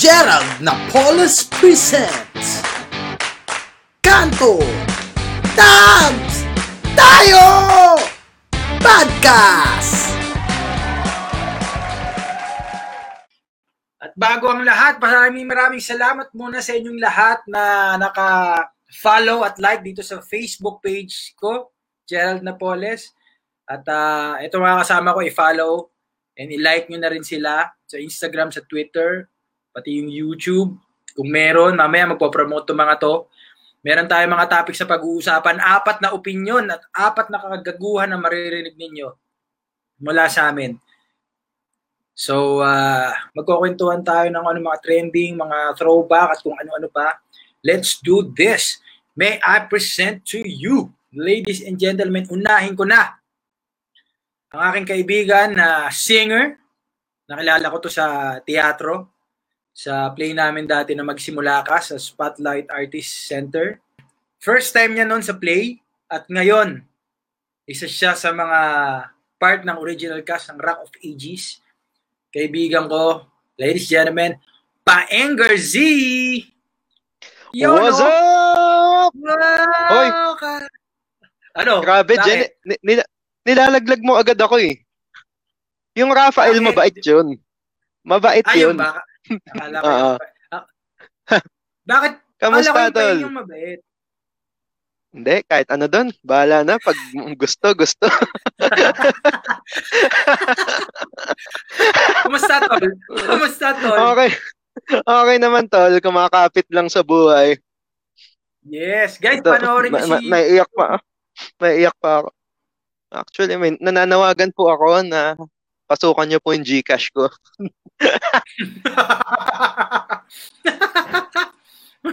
Gerald Napoles presents Kanto Tabs Tayo Podcast At bago ang lahat, maraming maraming salamat muna sa inyong lahat na naka-follow at like dito sa Facebook page ko, Gerald Napoles. At uh, ito mga kasama ko, i-follow and i-like nyo na rin sila sa Instagram, sa Twitter, pati yung YouTube. Kung meron, mamaya magpo-promote to mga to. Meron tayong mga topic sa pag-uusapan, apat na opinion at apat na kagaguhan na maririnig ninyo mula sa amin. So, uh, magkukwentuhan tayo ng ano, mga trending, mga throwback at kung ano-ano pa. Let's do this. May I present to you, ladies and gentlemen, unahin ko na ang aking kaibigan na singer. Nakilala ko to sa teatro sa play namin dati na magsimula ka sa Spotlight Artist Center. First time niya noon sa play at ngayon, isa siya sa mga part ng original cast ng Rock of Ages. Kaibigan ko, ladies and gentlemen, Paenger Z! Yo, What's no? up? Wow! Hoy! Ka... Ano? Grabe, Jen, nil- nilalaglag mo agad ako eh. Yung Rafael, okay. mabait yun. Mabait Ay, yun. Baka, Akala ko uh, uh, Bakit? Kamusta, tol? Yung mabait. Hindi, kahit ano doon. Bahala na. Pag gusto, gusto. Kumusta, tol? Kumusta, tol? Okay. Okay naman, tol. Kumakapit lang sa buhay. Yes. Guys, panoorin niyo si... May iyak pa. May iyak pa ako. Actually, may, nananawagan po ako na pasukan niyo po yung Gcash ko.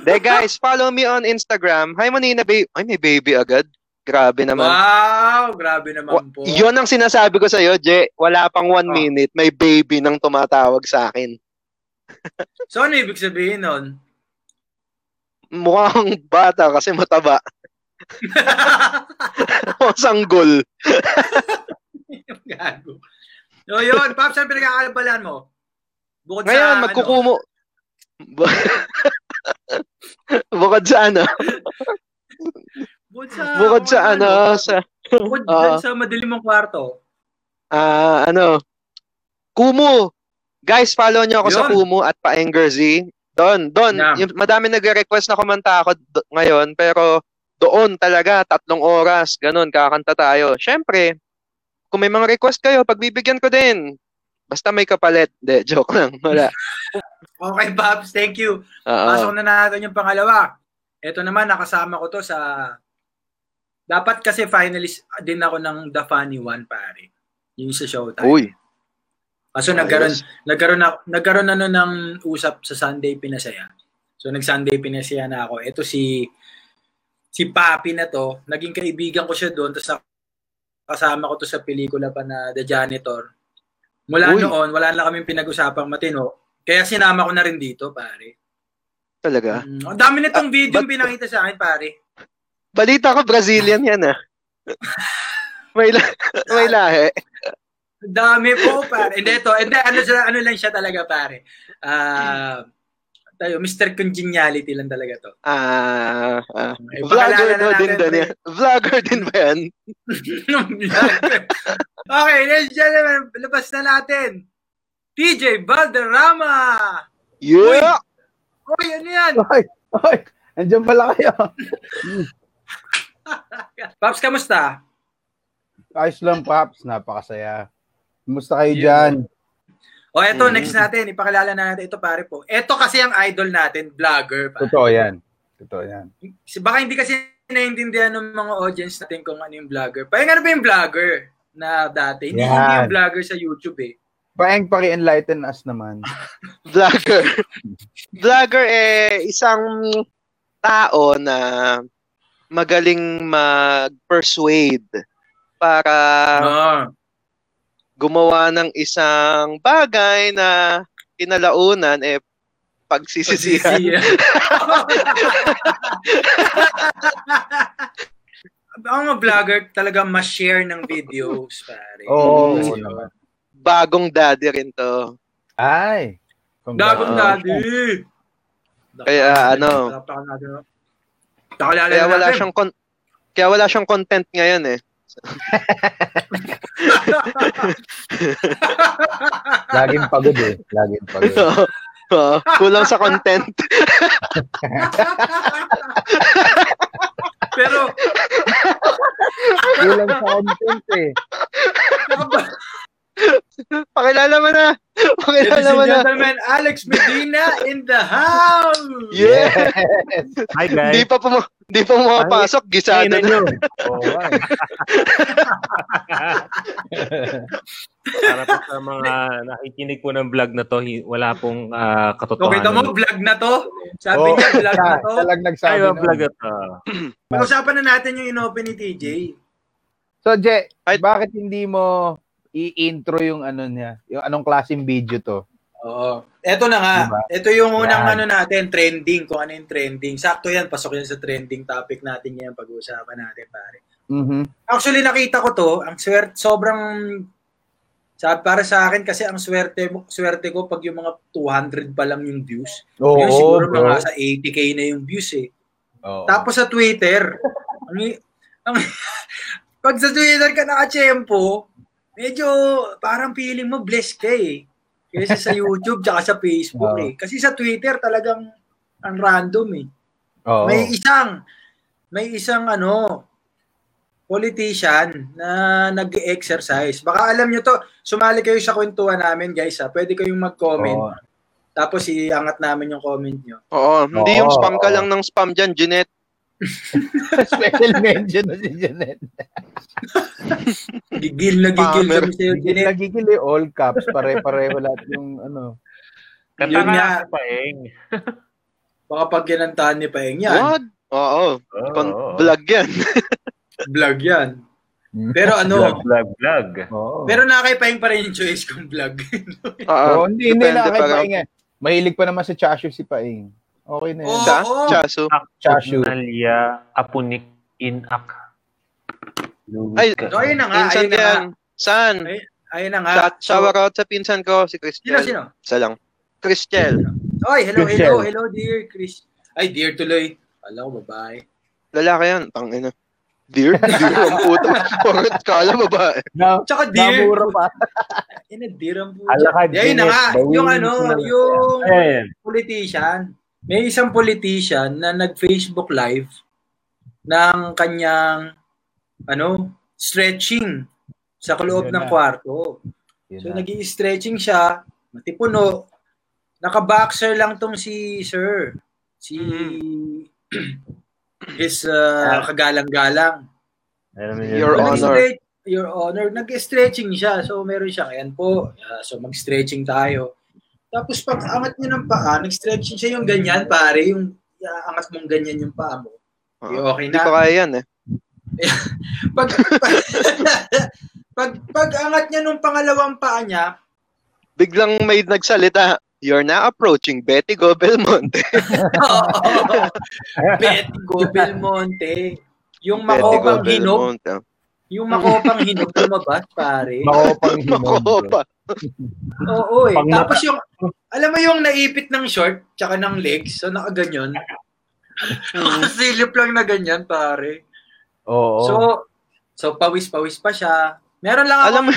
De guys, follow me on Instagram. Hi Manina baby. Ay, may baby agad. Grabe naman. Wow, grabe naman po. Yun ang sinasabi ko sa iyo, Je. Wala pang one oh. minute, may baby nang tumatawag sa akin. so, ano ibig sabihin nun? Mukhang bata kasi mataba. o sanggol. Gago. So yun, Pops, saan pinagkakalabalan mo? Bukod Ngayon, sa, magkukumo. Ano? Bukod sa ano? Bukod sa, Bukod sa ano, ano sa... Bukod uh, sa madilim ang kwarto. Ah, uh, ano? Kumu. Guys, follow niyo ako Yun. sa Kumu at Paengerzy. Doon, doon. Yeah. Yung, madami nagre-request na kumanta ako do- ngayon, pero doon talaga, tatlong oras, ganun, kakanta tayo. Siyempre, kung may mga request kayo, pagbibigyan ko din. Basta may kapalit. De, joke lang. Wala. okay, Babs. Thank you. Uh-oh. Pasok na natin yung pangalawa. Ito naman, nakasama ko to sa... Dapat kasi finalist din ako ng The Funny One, pare. Yung sa Showtime. Uy. Kaso Ayos. nagkaroon, nagkaroon, na, nagkaroon ano ng usap sa Sunday Pinasaya. So nag-Sunday Pinasaya na ako. Ito si si Papi na to, naging kaibigan ko siya doon. Tapos kasama ko to sa pelikula pa na The Janitor. Mula Uy. noon, wala na kaming pinag-usapang matino. Kaya sinama ko na rin dito, pare. Talaga? Mm, ang dami nitong uh, video but, pinakita sa akin, pare. Balita ko, Brazilian yan, ah. may, la- may lahi. Dami po, pare. Hindi, ito. Hindi, ano, ano lang siya talaga, pare. Ah... Uh, tayo, Mr. Congeniality lang talaga to. Ah, uh, uh, vlogger daw din doon yan. Vlogger din ba yan? okay, ladies and gentlemen, labas na natin. TJ Valderrama! Yeah! Uy, Uy ano yan? Uy, uy, andyan pala kayo. Paps, kamusta? Ayos lang, Paps. Napakasaya. Kamusta kayo yeah. dyan? O eto, mm. next natin, ipakilala na natin ito pare po. Ito kasi ang idol natin, vlogger. Pare. Totoo yan. Totoo yan. Baka hindi kasi naiintindihan ng mga audience natin kung ano yung vlogger. Paeng ano ba yung vlogger na dati? Hindi, hindi yung vlogger sa YouTube eh. Paeng paki-enlighten us naman. vlogger. vlogger eh, isang tao na magaling mag-persuade para ah gumawa ng isang bagay na kinalaunan eh pagsisisihan. Ang mga vlogger talaga ma-share ng videos, pare. Oo. Oh, Bagong daddy rin to. Ay. Dagong daddy. Kaya ano. Kaya wala siyang kon- kaya wala siyang content ngayon eh. Laging pagod eh. Laging pagod. Oo. kulang sa content. Pero kulang sa content eh. Pakilala mo na. Pakilala mo na. gentlemen, Alex Medina in the house. Yes. Hi guys. Hindi pa po hindi pa pumapasok, gisado na. Nyo. Oh, Para po sa mga nakikinig po ng vlog na to, wala pong uh, katotohanan. Okay, mo, vlog na to. Sabi oh, niya, vlog na to. Talag nagsabi Ay, vlog na to. Pag-usapan na natin yung inopen ni TJ. So, Je, bakit hindi mo i-intro yung ano niya, yung anong klaseng video to? Oo. Ito na nga. Diba? Ito yung unang yan. ano natin, trending. Kung ano yung trending. Sakto yan, pasok yan sa trending topic natin yan, pag-uusapan natin, pare. Mm-hmm. Actually, nakita ko to. Ang swerte, sobrang sa para sa akin kasi ang swerte swerte ko pag yung mga 200 pa lang yung views. Oo, yung siguro bro. mga sa 80k na yung views eh. Oo. Tapos sa Twitter, ang, ang pag sa Twitter ka naka-tempo, medyo parang feeling mo blessed ka eh. Kasi sa YouTube tsaka sa Facebook oh. eh. Kasi sa Twitter talagang ang random eh. Oh. May isang may isang ano politician na nag-exercise. Baka alam nyo to, sumali kayo sa kwentuhan namin guys ha. Pwede kayong mag-comment. Oh. Tapos iangat namin yung comment nyo. Oo, hindi oh, yung spam ka lang ng spam dyan, Jeanette. Special mention na si Jeanette. gigil na gigil kami sa'yo, Gigil na gigil eh, all caps. Pare-pareho lahat yung ano. Kanta nga si Paeng. Baka pag kinantahan ni Paeng yan. What? Oo. Oh, Kon- vlog yan. vlog yan. Pero ano? Vlog, vlog, vlog. Oh. Pero nakakaipaing pa rin yung choice kung vlog. Oo. oh, hindi, hindi nakakaipaing eh. Mahilig pa naman sa Chashu si Paing. Okay na yun. Oo, Sa? oo. Chasu. Chashu. Nalia Apunik Inak. Ay, So, ayun na nga. pinsan Ayun ko yan. Saan? Ay, ayun na nga. Shout, shower out sa pinsan ko, si Christiel. Sino, sino? Isa lang. Christiel. Oy, hello, Christian. hello, hello, dear Chris. Ay, dear tuloy. Alam ko, babae. Lalaki yan. Tangina. Dear? Dear ang puto. Bakit kala babae? Na, Tsaka dear. namura pa. Ina, dear ang puto. Ala ka, Ayun na nga. bawin Yung ano, na. yung Ayan. politician. May isang politician na nag-Facebook live ng kanyang ano, stretching sa loob ng na. kwarto. Yun So na. nag stretching siya, matipuno. Naka-boxer lang tong si Sir. Si is uh, kagalang-galang. Your So, Honor. Your Honor, nag-stretching siya. So meron siya, ayan po. Uh, so mag-stretching tayo. Tapos pag angat niya ng paa, nag-stretching siya yung ganyan, pare, yung uh, angat mong ganyan yung paa mo. Eh, okay Hindi na. ko kaya yan eh. pag, pag, pag, pag angat niya nung pangalawang paa niya, Biglang may nagsalita, You're now approaching Betty Go Belmonte. Betty Go Belmonte. Yung makopang hinog, Belmonte. yung makopang hinog lumabas, pare. Makopang hinog. Makopa. Oo eh. Pag Tapos yung, alam mo yung naipit ng short, tsaka ng legs, so nakaganyan. Nakasilip lang na ganyan, pare. Oo. So, so pawis-pawis pa siya. Meron lang ako, Alam mo,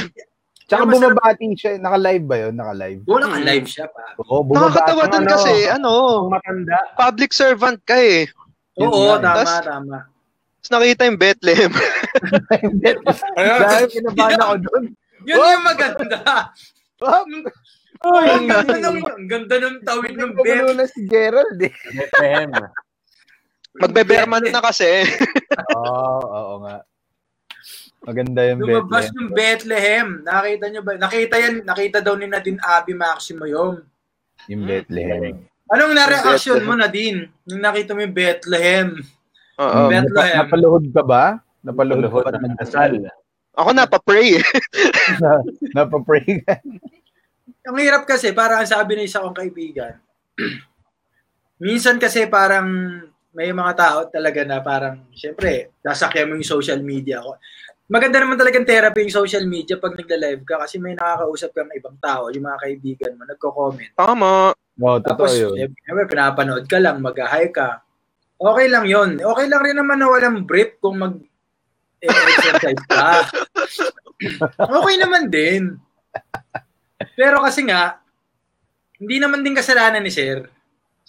Tsaka bumabati siya. Naka-live ba yun? Naka-live? Oo, naka-live siya pa. Oo, bumabati. nakakatawa dun ano, kasi, ano, matanda. public servant ka eh. Oo, tama. Tas- tama. Tapos nakita yung Bethlehem. Dahil kinabahan ako doon. Yun yung maganda. Oh, Ang ganda ng, ang ganda ng tawid ng bet. na si Gerald eh. Bethlehem. Magbe-bearman na kasi. Oo, oo nga. Maganda yung Lumabas Bethlehem. yung Bethlehem. Nakita nyo ba? Nakita yan, nakita daw ni Nadine Abi Maximo yun. Yung Bethlehem. Anong na-reaction mo, Nadine? Nung nakita mo yung Bethlehem. Oo. Bet- Bethlehem. Napa- Napaluhod ka ba? Napaluhod Luhod ka ba? ng kasal. Ako napapray. Na- Napapray ka. Ang hirap kasi, parang ang sabi ng isa kong kaibigan, minsan kasi parang may mga tao talaga na parang, syempre, sasakyan mo yung social media. Maganda naman talagang therapy yung social media pag nagla-live ka kasi may nakakausap kang ibang tao, yung mga kaibigan mo, nagko-comment. Tama. No, totoo Tapos, yun. siyempre, pinapanood ka lang, mag-hi ka. Okay lang yon. Okay lang rin naman na walang brief kung mag exercise ka. okay naman din. Pero kasi nga, hindi naman din kasalanan ni Sir.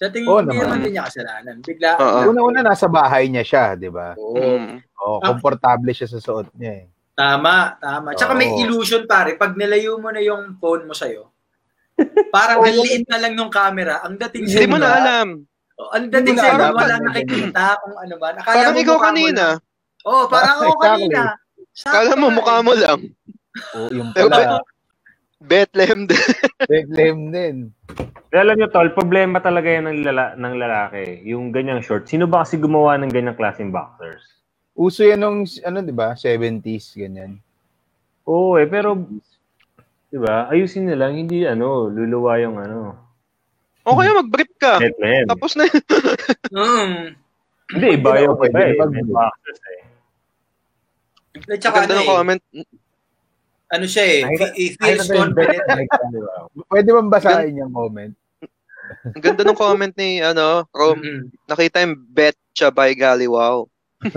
Sa tingin Oo hindi naman. niya kasalanan. Bigla, Oo. Una-una, nasa bahay niya siya, di ba? Oo. Mm. Oo, Ah. komportable siya sa suot niya eh. Tama, tama. Tsaka may Oo. illusion pare, pag nilayo mo na yung phone mo sa'yo, parang ang liit na lang ng camera, ang dating Hindi mo sa'yo, na alam. oh, ang dating na sa'yo, alam. wala nakikita kung ano ba. Akala Parang mo ikaw kanina. Oo, parang ako kanina. Sakto Kala mo mukha eh. mo lang. Oo, yung Pero pala, Bethlehem din. Bethlehem din. Pero alam nyo, tol, problema talaga yan ng, lala- ng lalaki. Yung ganyang short. Sino ba kasi gumawa ng ganyang klaseng boxers? Uso yan nung, ano, di ba? 70s, ganyan. Oo eh, pero, di ba, ayusin na lang, hindi ano, luluwa yung ano, O kaya mag-brief ka. Bethlehem. Tapos na Mm. Hindi, iba yung iba eh. na May mag- boxers eh. At saka Ganda ano ng eh, comment. Ano siya eh, he, he feels confident. Pwede bang basahin yung comment? Ang ganda ng comment ni ano, Rom. Mm. Nakita yung bet siya by Gali. Wow.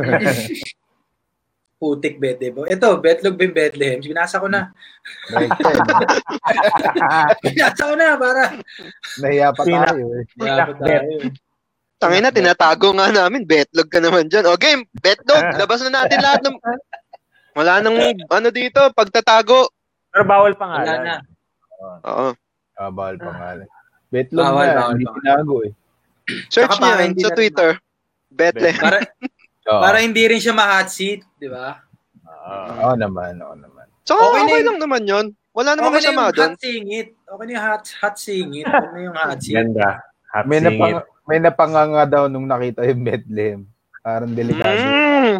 Putik Bethlehem. Ito, Betlog bin Bethlehem. Binasa ko na. Binasa ko na para Nahiya pa tayo eh. Dapat tayo. Tangina, tinatago nga namin. Betlog ka naman dyan. O game, betlog. Labas na natin lahat ng... Wala nang ano dito, pagtatago. Pero bawal Wala pangalan. na. Oo. Ah, bawal pangalan. Betlog Bawal, na, bawal, hindi tinago eh. Search yan hindi sa Twitter. Bethlehem. Para, Oo, para hindi rin siya ma-hot seat, di ba? Ah. Oo naman, oo naman. Tsaka Okay okay, na yun. lang naman yon. Wala namang Okay na masama yung doon. hot singit. Okay na yung hot, hot singit. Ano na yung hot seat? Ganda. Hot May, singit. napang, may napanganga daw nung nakita yung Bethlehem. Parang delikado. Mm.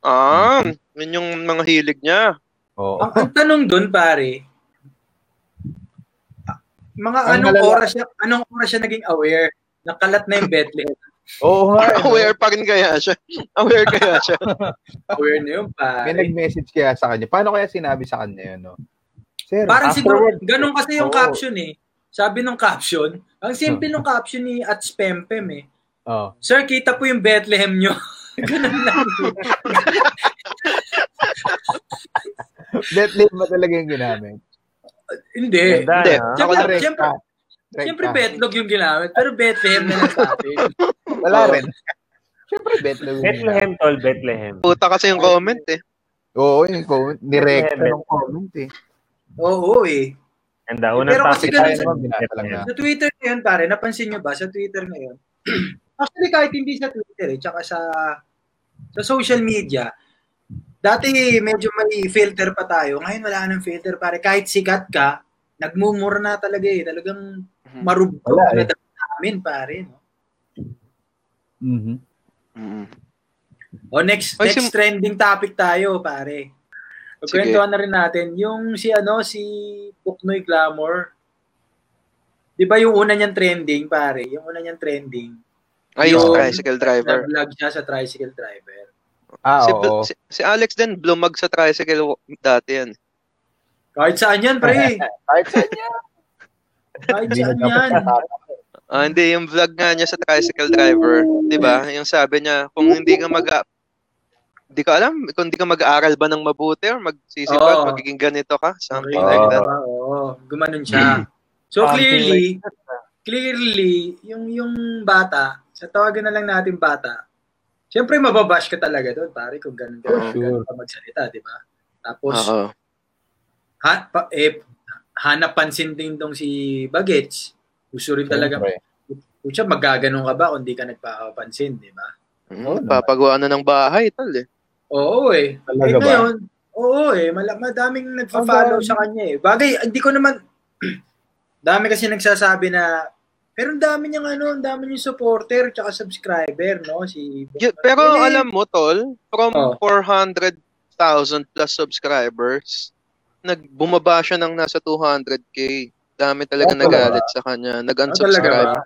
Ah, yun yung mga hilig niya. Oo. Ang, ang tanong doon, pare, mga Ang anong malala- oras siya, anong oras siya naging aware na kalat na yung Bethlehem? Oo nga. eh, no? Aware pa rin kaya siya. Aware kaya siya. Aware na yun, May pare. nag-message kaya sa kanya. Paano kaya sinabi sa kanya yun, no? Sir, Parang siguro, afterward- ganun kasi yung Oo. caption eh. Sabi nung caption, ang simple nung caption ni at Spempem eh. Oo. Sir, kita po yung Bethlehem nyo. Ganun lang. Bethlehem ba talaga yung ginamit? Hindi. Hindi. ah. Siyempre, Ako na- siyempre, Rekta. siyempre Betlog yung ginamit, pero Bethlehem na lang sa atin. Wala Oo. rin. Siyempre Bethlehem. yung. Bethlehem, tol, Bethlehem. Puta kasi yung comment eh. Oo, yung comment. Direkta Bethlehem. ng comment eh. Oo eh. Ganda. Unang Pero kasi topic ganun tayo sa-. Sa Twitter ngayon, pare, napansin nyo ba? Sa Twitter ngayon, actually kahit hindi sa Twitter eh, tsaka sa sa social media, dati medyo may filter pa tayo. Ngayon wala nang filter, pare. Kahit sikat ka, nagmumura na talaga eh. Talagang marubog Wala na eh. namin, pare. No? Mhm. Mm. O next, Ay, next sim- trending topic tayo, pare. Pagkwentuhan na rin natin, yung si ano, si Puknoy Glamour. Di ba yung una niyang trending, pare? Yung una niyang trending. Ay, yung Yung- tricycle driver. Nag-vlog siya sa tricycle driver. Ah, Si, oo. si, si Alex din, blumag sa tricycle dati yan. Kahit saan yan, pre. Kahit saan niya. Kahit saan yan. Ah, hindi, yung vlog nga niya sa tricycle driver, di ba? Yung sabi niya, kung hindi ka mag hindi ko alam kung hindi ka mag-aaral ba ng mabuti or magsisipag, Oo. magiging ganito ka, something Okay, like Oo. that. Oo, gumanon siya. So Something clearly, clearly, yung yung bata, sa tawagan na lang natin bata, Siyempre, mababash ka talaga doon, pare, kung ganun ka, For sure. ganun ka magsalita, di ba? Tapos, Oo. ha, pa, eh, hanap pansin din tong si Bagets. Gusto rin talaga. Pucha, magaganon ka ba kung di ka nagpapansin, di ba? Oo Mm, papagawa na ng bahay, tol eh. Oo eh. Talaga eh, ba? ngayon, oo eh. Mala- madaming dami. sa kanya eh. Bagay, hindi ko naman, dami kasi nagsasabi na, pero ang dami niyang ano, ang dami niyang supporter tsaka subscriber, no? Si Y- pero Eh, alam mo, tol, from Oh. 400,000 plus subscribers, nagbumaba siya ng nasa 200k. Dami talaga Oh, nagalit sa kanya. Ah, Nag-unsubscribe. ba?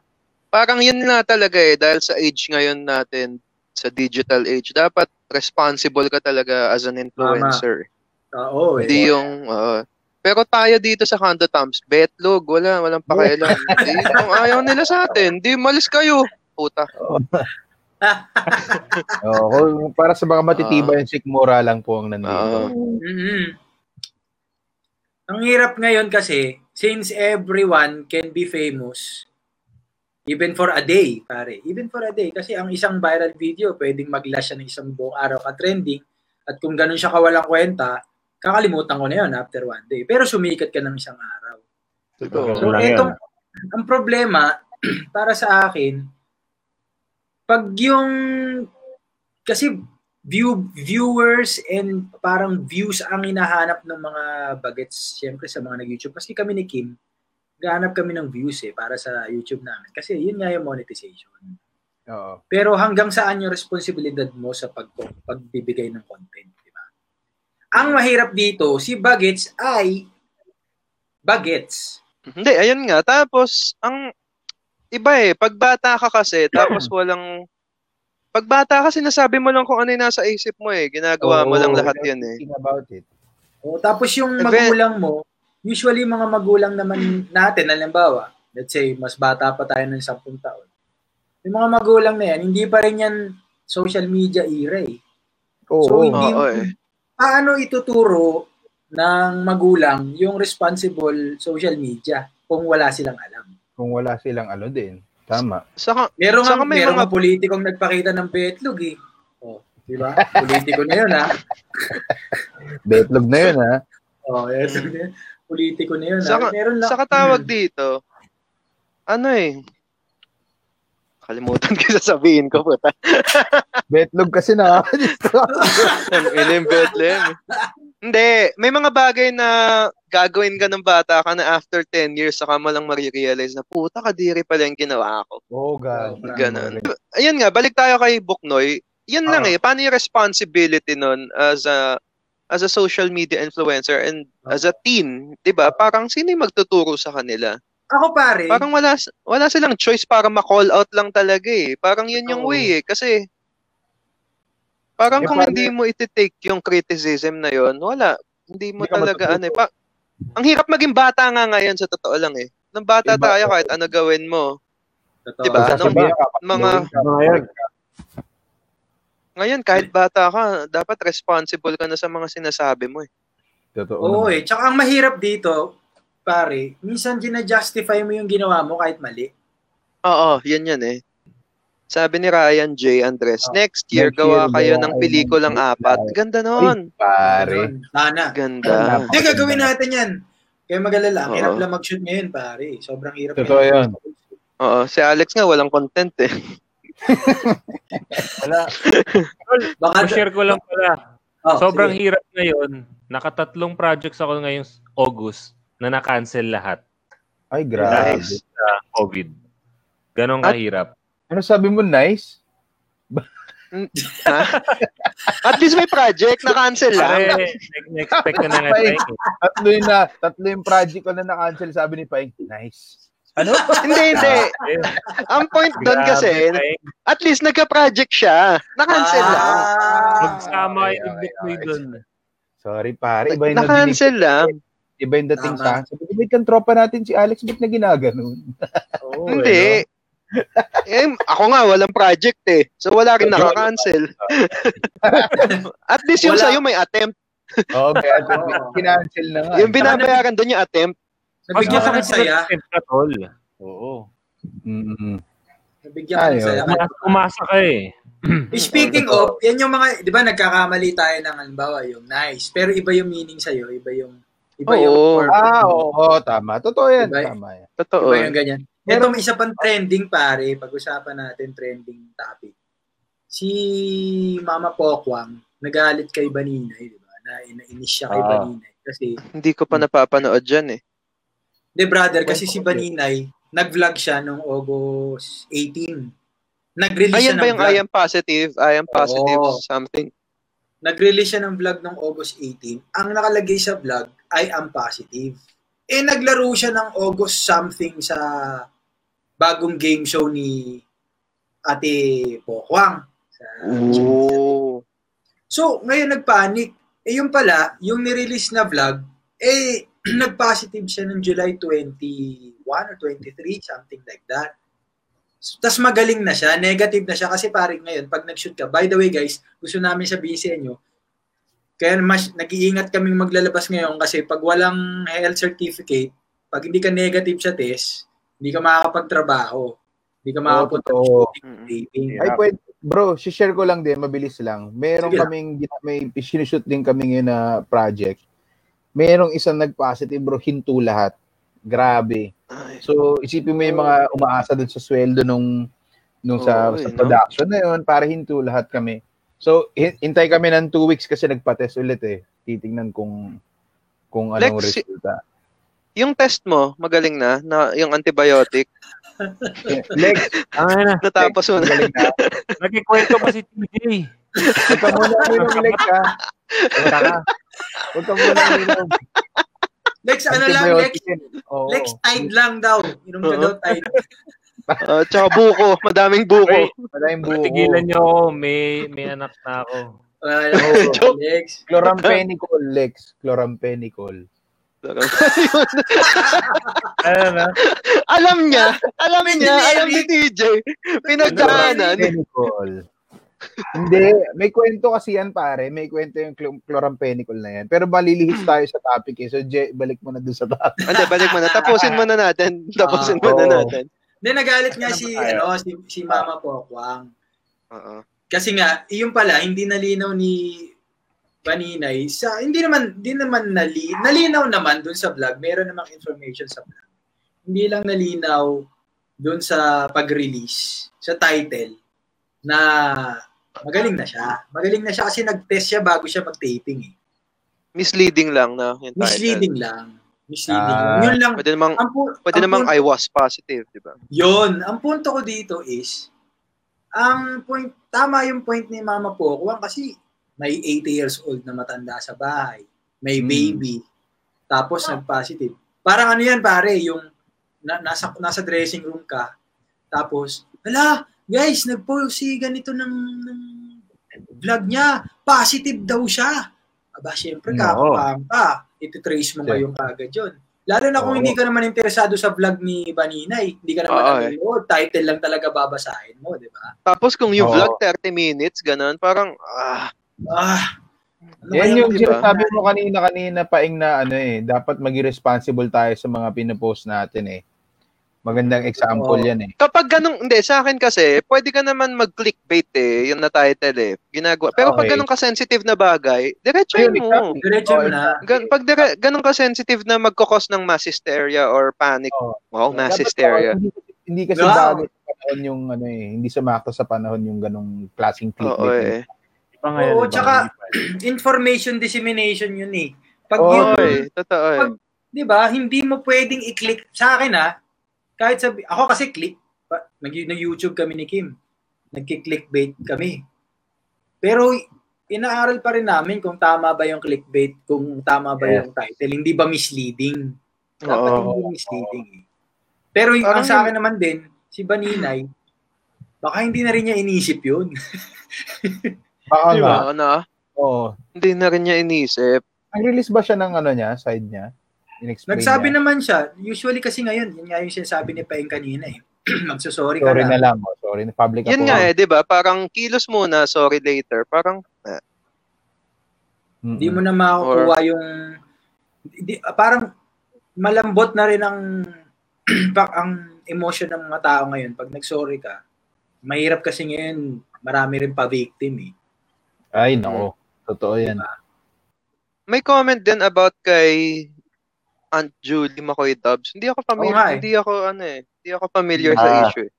Parang yun na talaga eh, dahil sa age ngayon natin, sa digital age, dapat responsible ka talaga as an influencer. Ah, Oo eh. Hindi yung, uh, Pero tayo dito sa Condo Toms, betlog, wala, walang pakialam. di, kung ayaw nila sa atin, di malis kayo. Puta. oh, para sa mga matitibay uh, yung sikmura lang po ang nandito. Uh, mm-hmm. Ang hirap ngayon kasi, since everyone can be famous, even for a day, pare. Even for a day. Kasi ang isang viral video, pwedeng mag-last siya ng isang buong araw ka trending. At kung ganun siya kawalang kwenta, kakalimutan ko na yun after one day. Pero sumikat ka ng isang araw. Totoo. So, itong, ang problema, para sa akin, pag yung, kasi view, viewers and parang views ang hinahanap ng mga bagets, syempre sa mga nag-YouTube. Kasi kami ni Kim, gahanap kami ng views eh, para sa YouTube namin. Kasi yun nga yung monetization. Oo. Pero hanggang saan yung responsibilidad mo sa pag pagbibigay ng content? Ang mahirap dito, si Bagets ay Bagets. Hindi, ayun nga. Tapos, ang iba eh, pagbata ka kasi, tapos walang Pagbata ka, sinasabi mo lang kung ano yung nasa isip mo eh. Ginagawa oh, mo lang lahat yan eh. about it. Oh, tapos yung magulang mo, usually mga magulang naman natin, halimbawa, let's say, mas bata pa tayo ng 10 taon. Yung mga magulang na yan, hindi pa rin yan social media era eh. Oh, so, hindi, oh, oh, eh paano ituturo ng magulang yung responsible social media kung wala silang alam? Kung wala silang ano din. Tama. Saka, meron saka may meron mga politikong nagpakita ng betlog eh. Oh, di ba? Politiko na yun ha. betlog na yun ha. Oh, yes. Politiko na yun saka, ha. Meron lang. Saka tawag dito, ano eh, Kalimutan ko sasabihin ko, puta. Betlog kasi na. Ang ilim Bethlehem. Hindi, may mga bagay na gagawin ka ng bata ka na after 10 years saka mo lang marirealize na puta kadiri pala yung ginawa ko. Oh, God. Ganun. Ayun nga, balik tayo kay Buknoy. Yan uh lang eh, paano yung responsibility nun as a as a social media influencer and uh as a teen, 'di ba? Parang sino yung magtuturo sa kanila? Ako pare. Parang wala wala silang choice para ma-call out lang talaga eh. Parang yun yung oh. way eh kasi parang eh, kung hindi mo iti-take yung criticism na yon, wala. Hindi mo hindi talaga ano eh. Pa, ang hirap maging bata nga ngayon sa totoo lang eh. Nung bata diba? tayo kahit ano gawin mo. Totoo. Diba? Nung, mga ngayon. Ngayon kahit bata ka, dapat responsible ka na sa mga sinasabi mo eh. Totoo. Oo eh. Tsaka ang mahirap dito, pare, minsan gina-justify mo yung ginawa mo kahit mali. Oo, yan yan eh. Sabi ni Ryan J. Andres, oh, next year next gawa year, kayo ng pelikulang apat. Ganda noon. Pare. Sana. Ganda. Hindi, gagawin natin yan. Kaya magalala. Ang hirap lang mag-shoot ngayon, pare. Sobrang hirap. Totoo yan. Oo, si Alex nga walang content eh. Wala. Baka share ko lang pala. Oh, Sobrang sige. hirap ngayon. Nakatatlong projects ako ngayong August na na-cancel lahat. Ay, grabe. Dahil sa COVID. Ganon kahirap. Ano sabi mo, nice? At least may project na cancel lang. expect ko na nga. tatlo yung na, tatlo yung project ko na na-cancel, sabi ni Paing, nice. Ano? hindi, hindi. Ang point doon kasi, at least nagka-project siya. Na-cancel ah, lang. Magsama yung book mo doon. Sorry pare, iba yung Na-cancel lang. Iba yung dating sa akin. Sabi ko, kang tropa natin si Alex, ba't na ginaganon? oh, Hindi. eh, ako nga, walang project eh. So, wala rin nakaka-cancel. At least yung wala. sa'yo may attempt. okay, oh, kinancel na nga. Yung binabayaran doon yung attempt. Nabigyan ka ng saya. Oo. Mm-hmm. Nabigyan ka ng saya. Umasa ka eh. Speaking of, yan yung mga, di ba nagkakamali tayo ng halimbawa yung nice, pero iba yung meaning sa'yo, iba yung Iba oo. yung Ah, oo, oo, tama. Totoo yan. Iba, tama yan. Totoo. Iba yung ganyan. Ito may isa pang trending pare, pag-usapan natin trending topic. Si Mama Pokwang, nagalit kay Baninay, di ba? Na inainis siya kay ah. Baninay. Kasi, hindi ko pa napapanood dyan eh. De brother, kasi si Baninay, nag-vlog siya noong August 18. Nag-release Ayan siya ba yung vlog. I am positive? I am positive oh. something. Nag-release siya ng vlog noong August 18. Ang nakalagay sa vlog, I am positive. Eh, naglaro siya ng August something sa bagong game show ni Ate Pokwang. Sa oh. So, ngayon nagpanik. Eh, yung pala, yung nirelease na vlog, eh, nag-positive siya ng July 21 or 23, something like that. Tapos magaling na siya, negative na siya kasi parang ngayon, pag nag-shoot ka, by the way guys, gusto namin sabihin sa inyo, kaya mas nag-iingat kaming maglalabas ngayon kasi pag walang health certificate, pag hindi ka negative sa test, hindi ka makakapagtrabaho. Hindi ka makakapunta oh, shooting. Ay, pwede, bro, share ko lang din, mabilis lang. Meron Sige kaming, may sinushoot din kami ngayon na project. Merong isang nag-positive, bro, hinto lahat. Grabe. So, isipin mo yung mga umaasa dun sa sweldo nung nung sa, oh, sa production no? na yun, para hinto lahat kami. So, hintay kami ng two weeks kasi nagpa-test ulit eh. Titingnan kung kung anong Lex, resulta. Yung test mo, magaling na, na yung antibiotic. Lex, ah, na. Natapos mo na. na. Nagkikwento pa si TJ. Huwag ka muna uminom, Lex, ha? Huwag ka. Huwag ka muna uminom. Lex, ano lang, Lex? Oh, Lex, tide lang daw. Inom ka daw, tide. Uh, tsaka buko, madaming buko. Madaming buko. Tigilan niyo ako, may may anak na ako. Uh, oh, Lex. Chlorampenicol, Lex. Chlorampenicol. ano na? Alam niya, alam niya, alam ni TJ. Pinagdaanan. Chlorampenicol. Hindi, may kwento kasi yan pare, may kwento yung chlorampenicol na yan. Pero malilihis tayo sa topic eh. So, Jay, balik mo na dun sa topic. Hindi, balik mo na. Tapusin mo na natin. Tapusin uh, mo na natin. Hindi, nagalit nga si, ano, si, si Mama Pokwang. Oo. Kasi nga, iyon pala, hindi nalinaw ni Paninay sa hindi naman hindi naman nali, nalinaw naman doon sa vlog. Meron namang information sa vlog. Hindi lang nalinaw doon sa pag-release, sa title na magaling na siya. Magaling na siya kasi nag-test siya bago siya mag-taping eh. Misleading lang na yung title. Misleading lang. Misleading. Uh, yun lang. Pwede namang, ang, pwede ang namang punto, I was positive, di ba? Yun. Ang punto ko dito is, ang point, tama yung point ni Mama Pokwang kasi may 80 years old na matanda sa bahay. May hmm. baby. Tapos nag-positive. Parang ano yan pare, yung na, nasa, nasa dressing room ka. Tapos, hala, guys, nag-post si ganito ng, ng vlog niya. Positive daw siya. Aba, syempre, no. kakapam pa iti-trace mo yeah. ngayong kagad yun. Lalo na kung oh. hindi ka naman interesado sa vlog ni Baninay, hindi ka naman oh, nanonood, title lang talaga babasahin mo, di ba? Tapos kung yung oh. vlog 30 minutes, ganun, parang, ah, ah, ano Yan yung diba? sinasabi mo kanina-kanina paing na ano eh, dapat maging responsible tayo sa mga pinopost natin eh. Magandang example oh. yan eh. Kapag ganun, hindi, sa akin kasi, pwede ka naman mag-clickbait eh, yung na title eh. Ginagawa. Pero okay. pag ganun ka-sensitive na bagay, diretso mo. Exactly. Diretso mo na. Gan, pag dire, ganun ka-sensitive na magkakos ng mass hysteria or panic, oh. wow, mass hysteria. Hindi, hindi kasi wow. bagay sa panahon yung ano eh, hindi sumakto sa panahon yung ganung klaseng clickbait. Oo, eh. Oo, oh, tsaka information dissemination yun eh. Pag oh, yung, eh, totoo eh. Pag, 'di ba, hindi mo pwedeng i-click sa akin ah kahit sabi, ako kasi click, nag, nag-YouTube kami ni Kim. Nagki-clickbait kami. Pero inaaral pa rin namin kung tama ba yung clickbait, kung tama ba yes. yung title. Hindi ba misleading? Dapat oh. hindi misleading. Eh. Pero yung, ang sa akin naman din, si Baninay, baka hindi na rin niya inisip yun. baka diba? na. Oo. Hindi na rin niya inisip. Ang-release ba siya ng ano niya, side niya? Nagsabi niya. naman siya, usually kasi ngayon, yun nga yung sinasabi ni Paeng kanina eh. Magsusorry ka sorry na lang. Oh, sorry, public Yun nga eh, di ba? Parang kilos muna, sorry later. Parang, eh. Hindi mo na makukuha Or, yung, di, parang malambot na rin ang, ang emotion ng mga tao ngayon. Pag nag-sorry ka, mahirap kasi ngayon, marami rin pa-victim eh. Ay, nako. Totoo yan. Diba? May comment din about kay Aunt Julie McCoy Dubs. Hindi ako familiar, oh, hindi ako ano eh, hindi ako familiar ah. sa issue. Eh.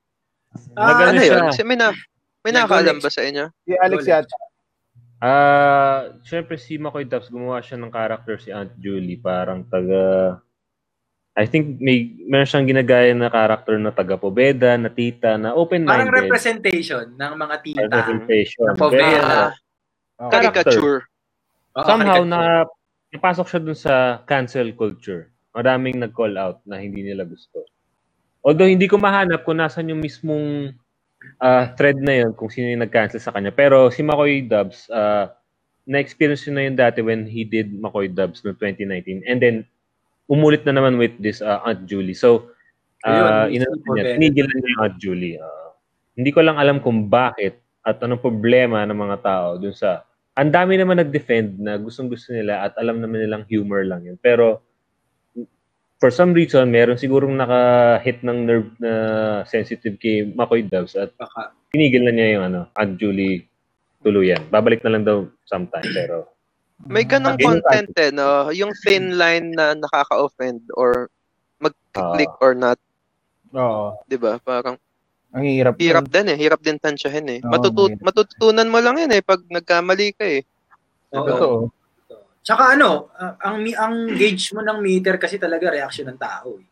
Ah, ano yun? Siya. May, na, may nakakaalam ba sa inyo? Si Alex yata. Ah, uh, syempre si McCoy Dubs gumawa siya ng character si Aunt Julie, parang taga I think may meron siyang ginagaya na character na taga Pobeda, na tita, na open-minded. Parang representation ng mga tita. Representation. Ng Pobeda. Uh, Caricature. Somehow na napasok siya dun sa cancel culture. Maraming nag-call out na hindi nila gusto. Although hindi ko mahanap kung nasan yung mismong uh, thread na yun, kung sino yung nag-cancel sa kanya. Pero si McCoy Dubs, uh, na-experience yun na yun dati when he did McCoy Dubs no 2019. And then, umulit na naman with this uh, Aunt Julie. So, uh, Ayun, niya, tinigilan niya yung Aunt Julie. Uh, hindi ko lang alam kung bakit at anong problema ng mga tao dun sa ang dami naman nag-defend na gustong gusto nila at alam naman nilang humor lang yun. Pero for some reason, meron sigurong naka-hit ng nerve na sensitive kay McCoy Dubs at Baka. tinigil na niya yung ano, Julie tuluyan. Babalik na lang daw sometime pero may ganong content eh, no? Yung thin line na nakaka-offend or mag-click uh, or not. Oo. 'Di ba? Parang ang hirap. Hirap din eh. Hirap din tansyahin eh. Oh, Matutut- matututunan mo lang yan eh pag nagkamali ka eh. Oo. Totoo. Tsaka ano, ang ang gauge mo ng meter kasi talaga reaction ng tao eh.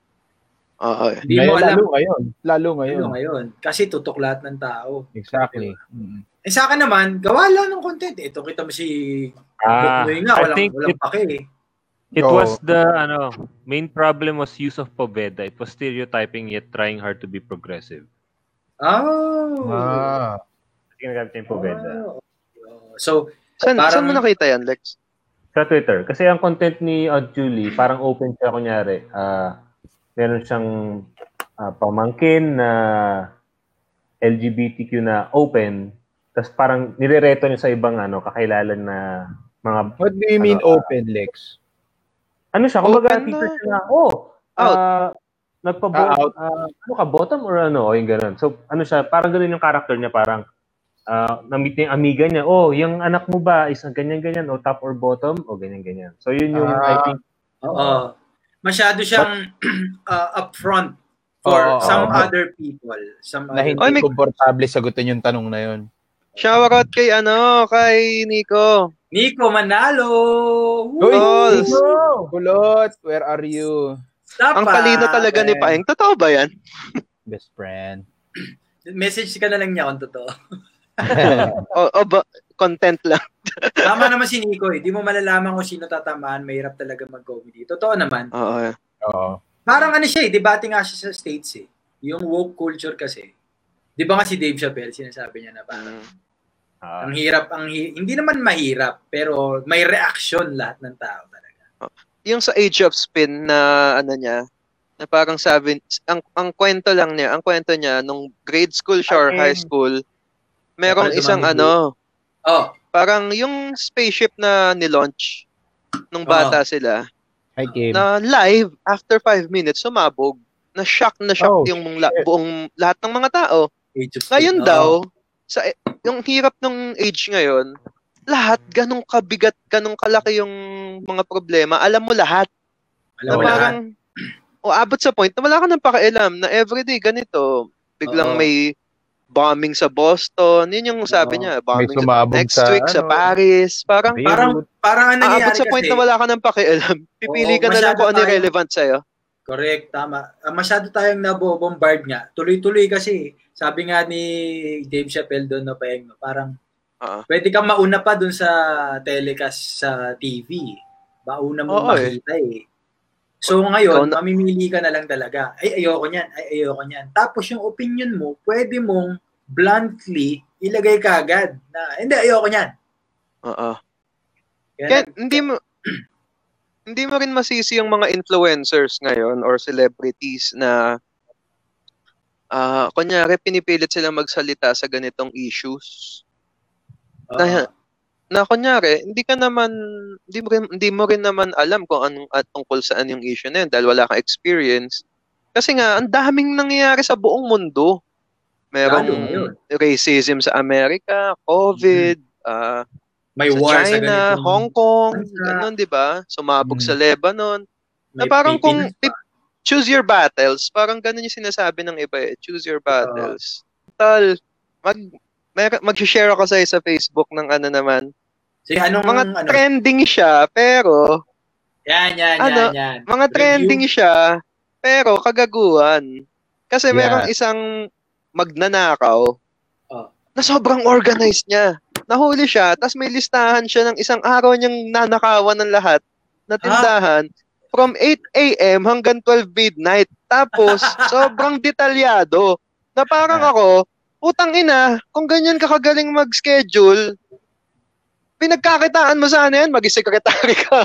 Oo. Uh, Hindi mo alam. Lalo ngayon. Lalo ngayon. Lalo ngayon. Kasi tutok lahat ng tao. Exactly. Mm-hmm. Eh sa akin naman, gawa lang ng content. Ito kita mo si Ah, nga, walang, I think walang it, pake eh. It was the ano main problem was use of Poveda. It was stereotyping yet trying hard to be progressive. Oh. Ah. Ginagamit niya yung Poveda. Oh. So, saan, parang, saan mo nakita yan, Lex? Sa Twitter. Kasi ang content ni Odd Julie, parang open siya kunyari. Uh, meron siyang uh, pamangkin na LGBTQ na open. Tapos parang nirereto niya sa ibang ano, kakailalan na mga... What do you mean ano, open, Lex? Ano siya? Kumbaga, teacher siya na, oh, uh, nagpa uh, uh, ano ka bottom or ano o yung ganun. So ano siya, parang ganoon yung character niya, parang uh, na-meet niya yung amiga niya, oh, yung anak mo ba is ganyan-ganyan o top or bottom o ganyan-ganyan. So yun yung uh, I think Oo. Uh, masyado siyang uh, upfront for uh, some uh, other people. Some na hindi other... komportable sagutin yung tanong na yun. Shoutout kay ano, kay Nico. Nico Manalo! Uy, Nico! Kulot, where are you? Stop Ang talino talaga ni Paeng. Totoo ba yan? Best friend. Message ka na lang niya kung totoo. o, o ba, content lang. Tama naman si Nico eh. Di mo malalaman kung sino tatamaan. Mahirap talaga mag-comedy. Totoo naman. Oo. Oo. Parang ano siya eh. Debate nga siya sa States eh. Yung woke culture kasi. Di ba nga si Dave Chappelle, sinasabi niya na parang uh, ang hirap, ang hi- hindi naman mahirap, pero may reaction lahat ng tao talaga. Oh yung sa Age of Spin na ano niya, na parang sabi, ang, ang kwento lang niya, ang kwento niya, nung grade school siya or high school, merong isang ano, oh. parang yung spaceship na ni-launch nung bata oh. sila, game. na live, after five minutes, sumabog. Na shock na shock oh, yung la- buong lahat ng mga tao. Age of Ngayon oh. daw, sa yung hirap ng age ngayon, lahat, ganong kabigat, ganong kalaki yung mga problema, alam mo lahat. Alam na mo parang, lahat. o abot sa point na wala ka nang pakialam na everyday ganito, biglang Oo. may bombing sa Boston, yun yung sabi niya, bombing sa next sa, week ano, sa Paris, parang, Beirut. parang, parang ang nangyayari abot sa point kasi, na wala ka nang pakialam, pipili Oo, ka na lang kung ano relevant sa'yo. Correct, tama. Uh, masyado tayong nabobombard nga. Tuloy-tuloy kasi. Sabi nga ni Dave Chappelle doon, no, no, parang Uh-huh. Pwede kang mauna pa dun sa telecast sa TV. Mauna mo Oo, eh. makita eh. eh. So ngayon, na- mamimili ka na lang talaga. Ay, ayoko niyan. Ay, ayoko niyan. Tapos yung opinion mo, pwede mong bluntly ilagay ka agad na, hindi, ayoko niyan. Oo. Kaya, hindi mo, hindi mo rin masisi yung mga influencers ngayon or celebrities na uh, kunyari pinipilit silang magsalita sa ganitong issues Uh, na, na kunyari, hindi ka naman, hindi mo, rin, hindi mo rin naman alam kung anong at tungkol saan yung issue na yun dahil wala kang experience. Kasi nga, ang daming nangyayari sa buong mundo. Merong racism sa Amerika, COVID, mm-hmm. uh, may sa war China, sa Hong Kong, ganun, di ba? Sumabog mm-hmm. sa Lebanon. May na parang kung pa. choose your battles, parang ganun yung sinasabi ng iba eh. Choose your battles. Uh, Tal, mag, may mag-share ako sa sa Facebook ng ano naman. Sige, anong mga ano? trending siya pero yan, yan, ano, yan, yan. Mga Review. trending siya pero kagaguhan. Kasi yeah. merong isang magnanakaw oh. na sobrang organized niya. Nahuli siya, tapos may listahan siya ng isang araw niyang nanakawan ng lahat na tindahan. Huh? From 8 a.m. hanggang 12 midnight. Tapos, sobrang detalyado. Na parang ako, Utang ina, kung ganyan ka kagaling mag-schedule, pinagkakitaan mo sana yan, maging secretary ka.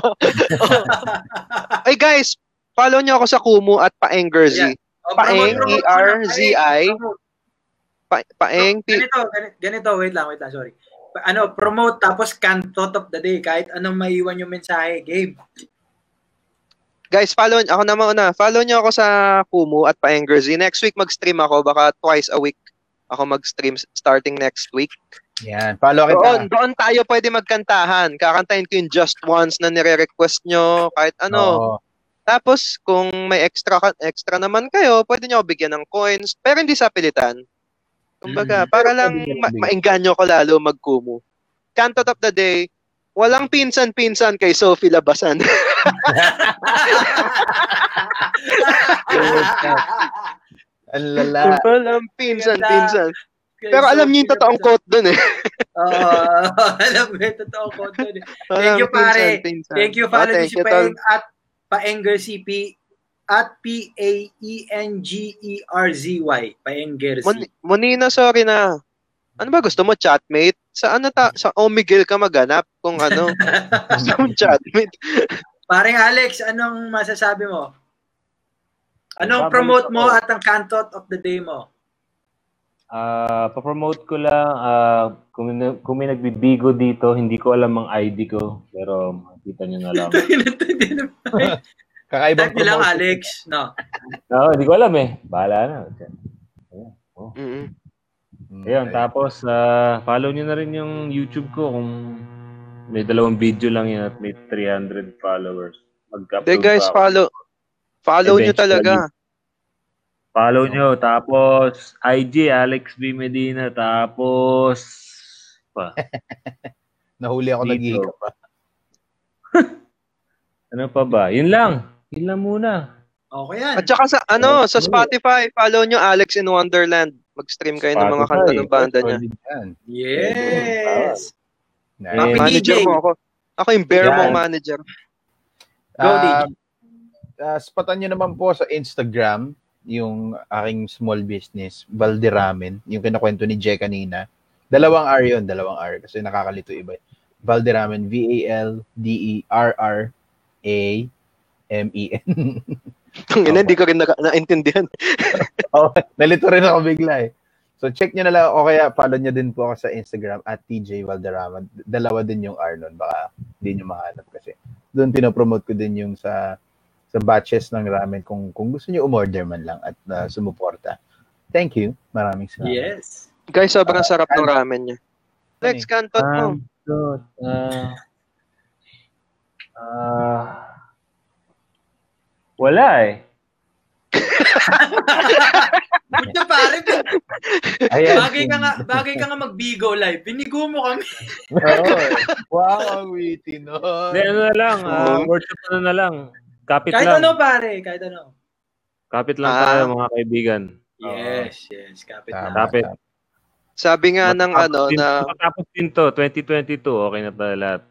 Ay guys, follow nyo ako sa Kumu at Paengerzi. Yeah. Oh, Paeng, E-R-Z-I. Pa, paeng, P- ganito, ganito, ganito, wait lang, wait lang, sorry. Ano, promote tapos can thought of the day kahit anong maiwan yung mensahe, game. Guys, follow ako na mauna. Follow niyo ako sa Kumu at Paengerzi. Next week mag-stream ako, baka twice a week ako mag-stream starting next week. Yan, follow kita. Doon, doon tayo pwede magkantahan. Kakantahin ko yung Just Once na nire-request nyo, kahit ano. Oo. Tapos, kung may extra extra naman kayo, pwede nyo bigyan ng coins, pero hindi sa pilitan. Kumbaga, mm-hmm. para lang ma- maengganyo ko lalo magkumu. Cantot of the day, walang pinsan-pinsan kay Sophie Labasan. Ang lala. Walang pinsan-pinsan. Pero alam niyo yung totoong quote doon eh. Oo, alam mo yung totoong quote doon eh. Thank you pare. Thank you, follow oh, si Paeng at Paenger CP at P-A-E-N-G-E-R-Z-Y. Paenger C. Monina, sorry na. Ano ba gusto mo, chatmate? Sa ano ta? Sa Omigel ka maganap kung ano. gusto mo chatmate. Paring Alex, anong masasabi mo? Anong promote mo at ang cantot of the day mo? Uh, pa-promote ko lang, uh, kung, kung may nagbibigo dito, hindi ko alam ang ID ko, pero makikita nyo na lang. Kakaibang promote. lang, Alex. No. no, hindi ko alam eh. Bahala na. Oh. Mm-hmm. Ayun, tapos uh, follow nyo na rin yung YouTube ko kung may dalawang video lang yan at may 300 followers. Mag-upload guys, follow. Follow nyo talaga. Follow nyo. Tapos, IG, Alex B. Medina. Tapos, pa. Nahuli ako nag pa. ano pa ba? Yun lang. Yun lang muna. Okay yan. At saka sa, ano, sa Spotify, follow nyo Alex in Wonderland. Mag-stream kayo Spotify, ng mga kanta ng banda niya. Yes. Nice. Manager mo ako. Ako yung bear mong manager. Go, uh, uh, spatan nyo naman po sa Instagram yung aking small business, Valderamen, yung kinakwento ni Jay kanina. Dalawang R yun, dalawang R kasi nakakalito iba. Valderamen, V-A-L-D-E-R-R-A-M-E-N. Tungin hindi ko rin na- naintindihan. oh, nalito rin ako bigla eh. So check nyo na lang o kaya follow nyo din po ako sa Instagram at TJ Valderrama. Dalawa din yung R nun. Baka hindi nyo mahanap kasi. Doon pinopromote ko din yung sa sa batches ng ramen kung kung gusto niyo umorder man lang at uh, sumuporta. Thank you. Maraming salamat. Yes. Guys, sobrang uh, sarap ng ramen niya. Lex, kantot mo. Um, uh, uh, wala eh. Buta pare, Ayan. bagay ka nga, bagay ka nga mag-bigo live. Binigo mo kami. Oo. oh, wow, ang witty no. Hindi, ano na lang, uh, worship ano na lang. Kapit kahit lang. ano pare, kahit ano. Kapit lang ah. tayo mga kaibigan. Yes, uh, yes, kapit lang. Kapit. Sabi nga ng ano din, na matapos din to 2022 okay na tayo lahat.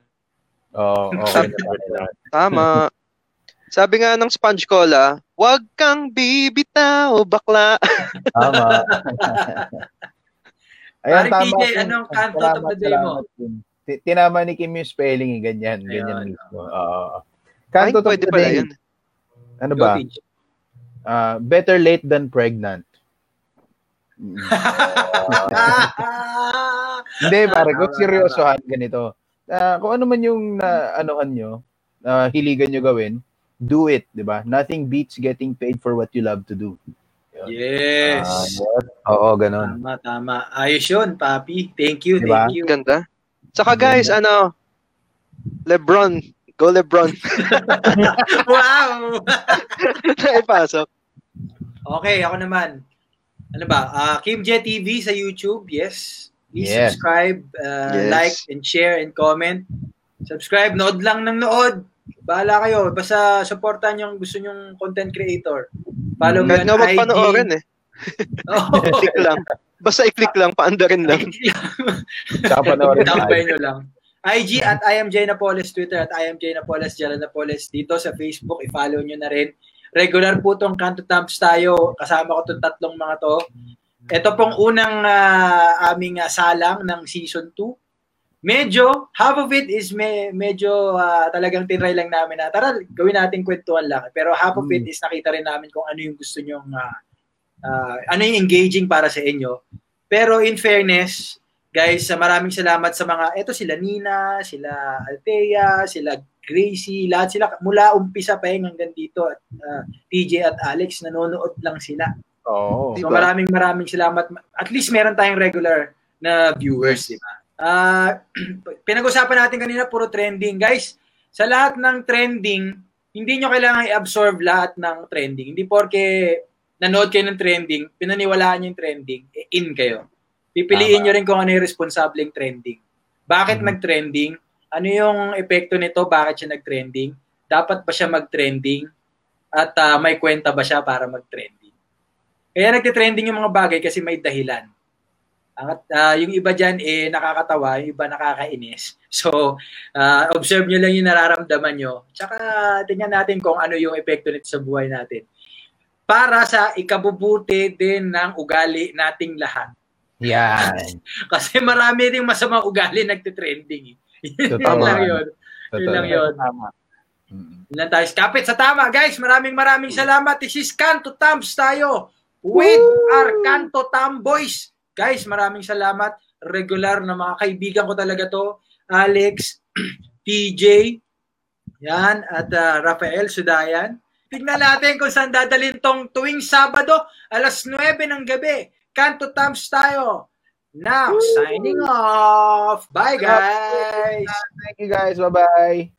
Oo, oh, okay na Tama. Sabi nga ng Sponge Cola, wag kang bibitaw, bakla. Tama. Ayan, Parang tama. TJ, anong kanto of the day mo? Tinama ni Kim yung spelling, eh, ganyan, ganyan mismo. Oo. Kanto Ay, pwede pala yan. Ano ba? Uh, better late than pregnant. Hindi, pare, kung seryosohan ganito. Uh, kung ano man yung na anohan nyo, uh, hiligan nyo gawin, do it, di ba? Nothing beats getting paid for what you love to do. Yes. Uh, oo, ganun. Tama, tama. Ayos yun, papi. Thank you, diba? thank you. Ganda. Saka guys, ano, Lebron, Go Lebron. wow! Naipasok. Okay, ako naman. Ano ba? Uh, Kim J TV sa YouTube, yes. Please yeah. subscribe, uh, yes. like, and share, and comment. Subscribe, nood lang ng nood. Bahala kayo. Basta supportan yung gusto nyong content creator. Follow mo. Kahit na panoorin eh. oh. click lang. Basta i-click lang, paandarin lang. Tsaka panoorin. Tampay nyo lang. IG at IMJ Napoles, Twitter at IMJ Napoles, Gerald Napoles. Dito sa Facebook, i-follow nyo na rin. Regular po tong Kanto Tamps tayo. Kasama ko tong tatlong mga to. Ito pong unang uh, aming uh, salang ng season 2. medyo, half of it is me, medyo uh, talagang tinry lang namin na, tara, gawin natin kwentuhan lang. Pero half of it mm. is nakita rin namin kung ano yung gusto nyong, uh, uh, ano yung engaging para sa inyo. Pero in fairness, guys, maraming salamat sa mga, eto sila Nina, sila Althea, sila Gracie, lahat sila, mula umpisa pa hanggang dito, at uh, TJ at Alex, nanonood lang sila. Oh, so diba? maraming maraming salamat. At least meron tayong regular na viewers, di ba? Uh, pinag-usapan natin kanina puro trending. Guys, sa lahat ng trending, hindi nyo kailangan i-absorb lahat ng trending. Hindi porke nanood kayo ng trending, pinaniwalaan nyo yung trending, eh, in kayo. Pipiliin Tama. nyo rin kung ano yung responsableng trending. Bakit hmm nag-trending? Ano yung epekto nito? Bakit siya nag-trending? Dapat ba siya mag-trending? At uh, may kwenta ba siya para mag-trending? Kaya nagte-trending yung mga bagay kasi may dahilan. At uh, yung iba diyan eh nakakatawa, yung iba nakakainis. So, uh, observe niyo lang yung nararamdaman nyo. Tsaka tingnan natin kung ano yung epekto nito sa buhay natin. Para sa ikabubuti din ng ugali nating lahat. Yan. Kasi marami ring masama ugali nagte-trending. yun lang yun. Yun lang yun. Tama. Yun lang tayo. Kapit sa tama. Guys, maraming maraming salamat. This is Kanto Tams tayo with Woo! our Kanto Tam Boys. Guys, maraming salamat. Regular na mga kaibigan ko talaga to. Alex, TJ, yan, at uh, Rafael Sudayan. Tignan natin kung saan dadalhin tong tuwing Sabado, alas 9 ng gabi. Kanto Tams tayo. Now, Woo! signing off. Bye, guys. Thank you, guys. Bye-bye.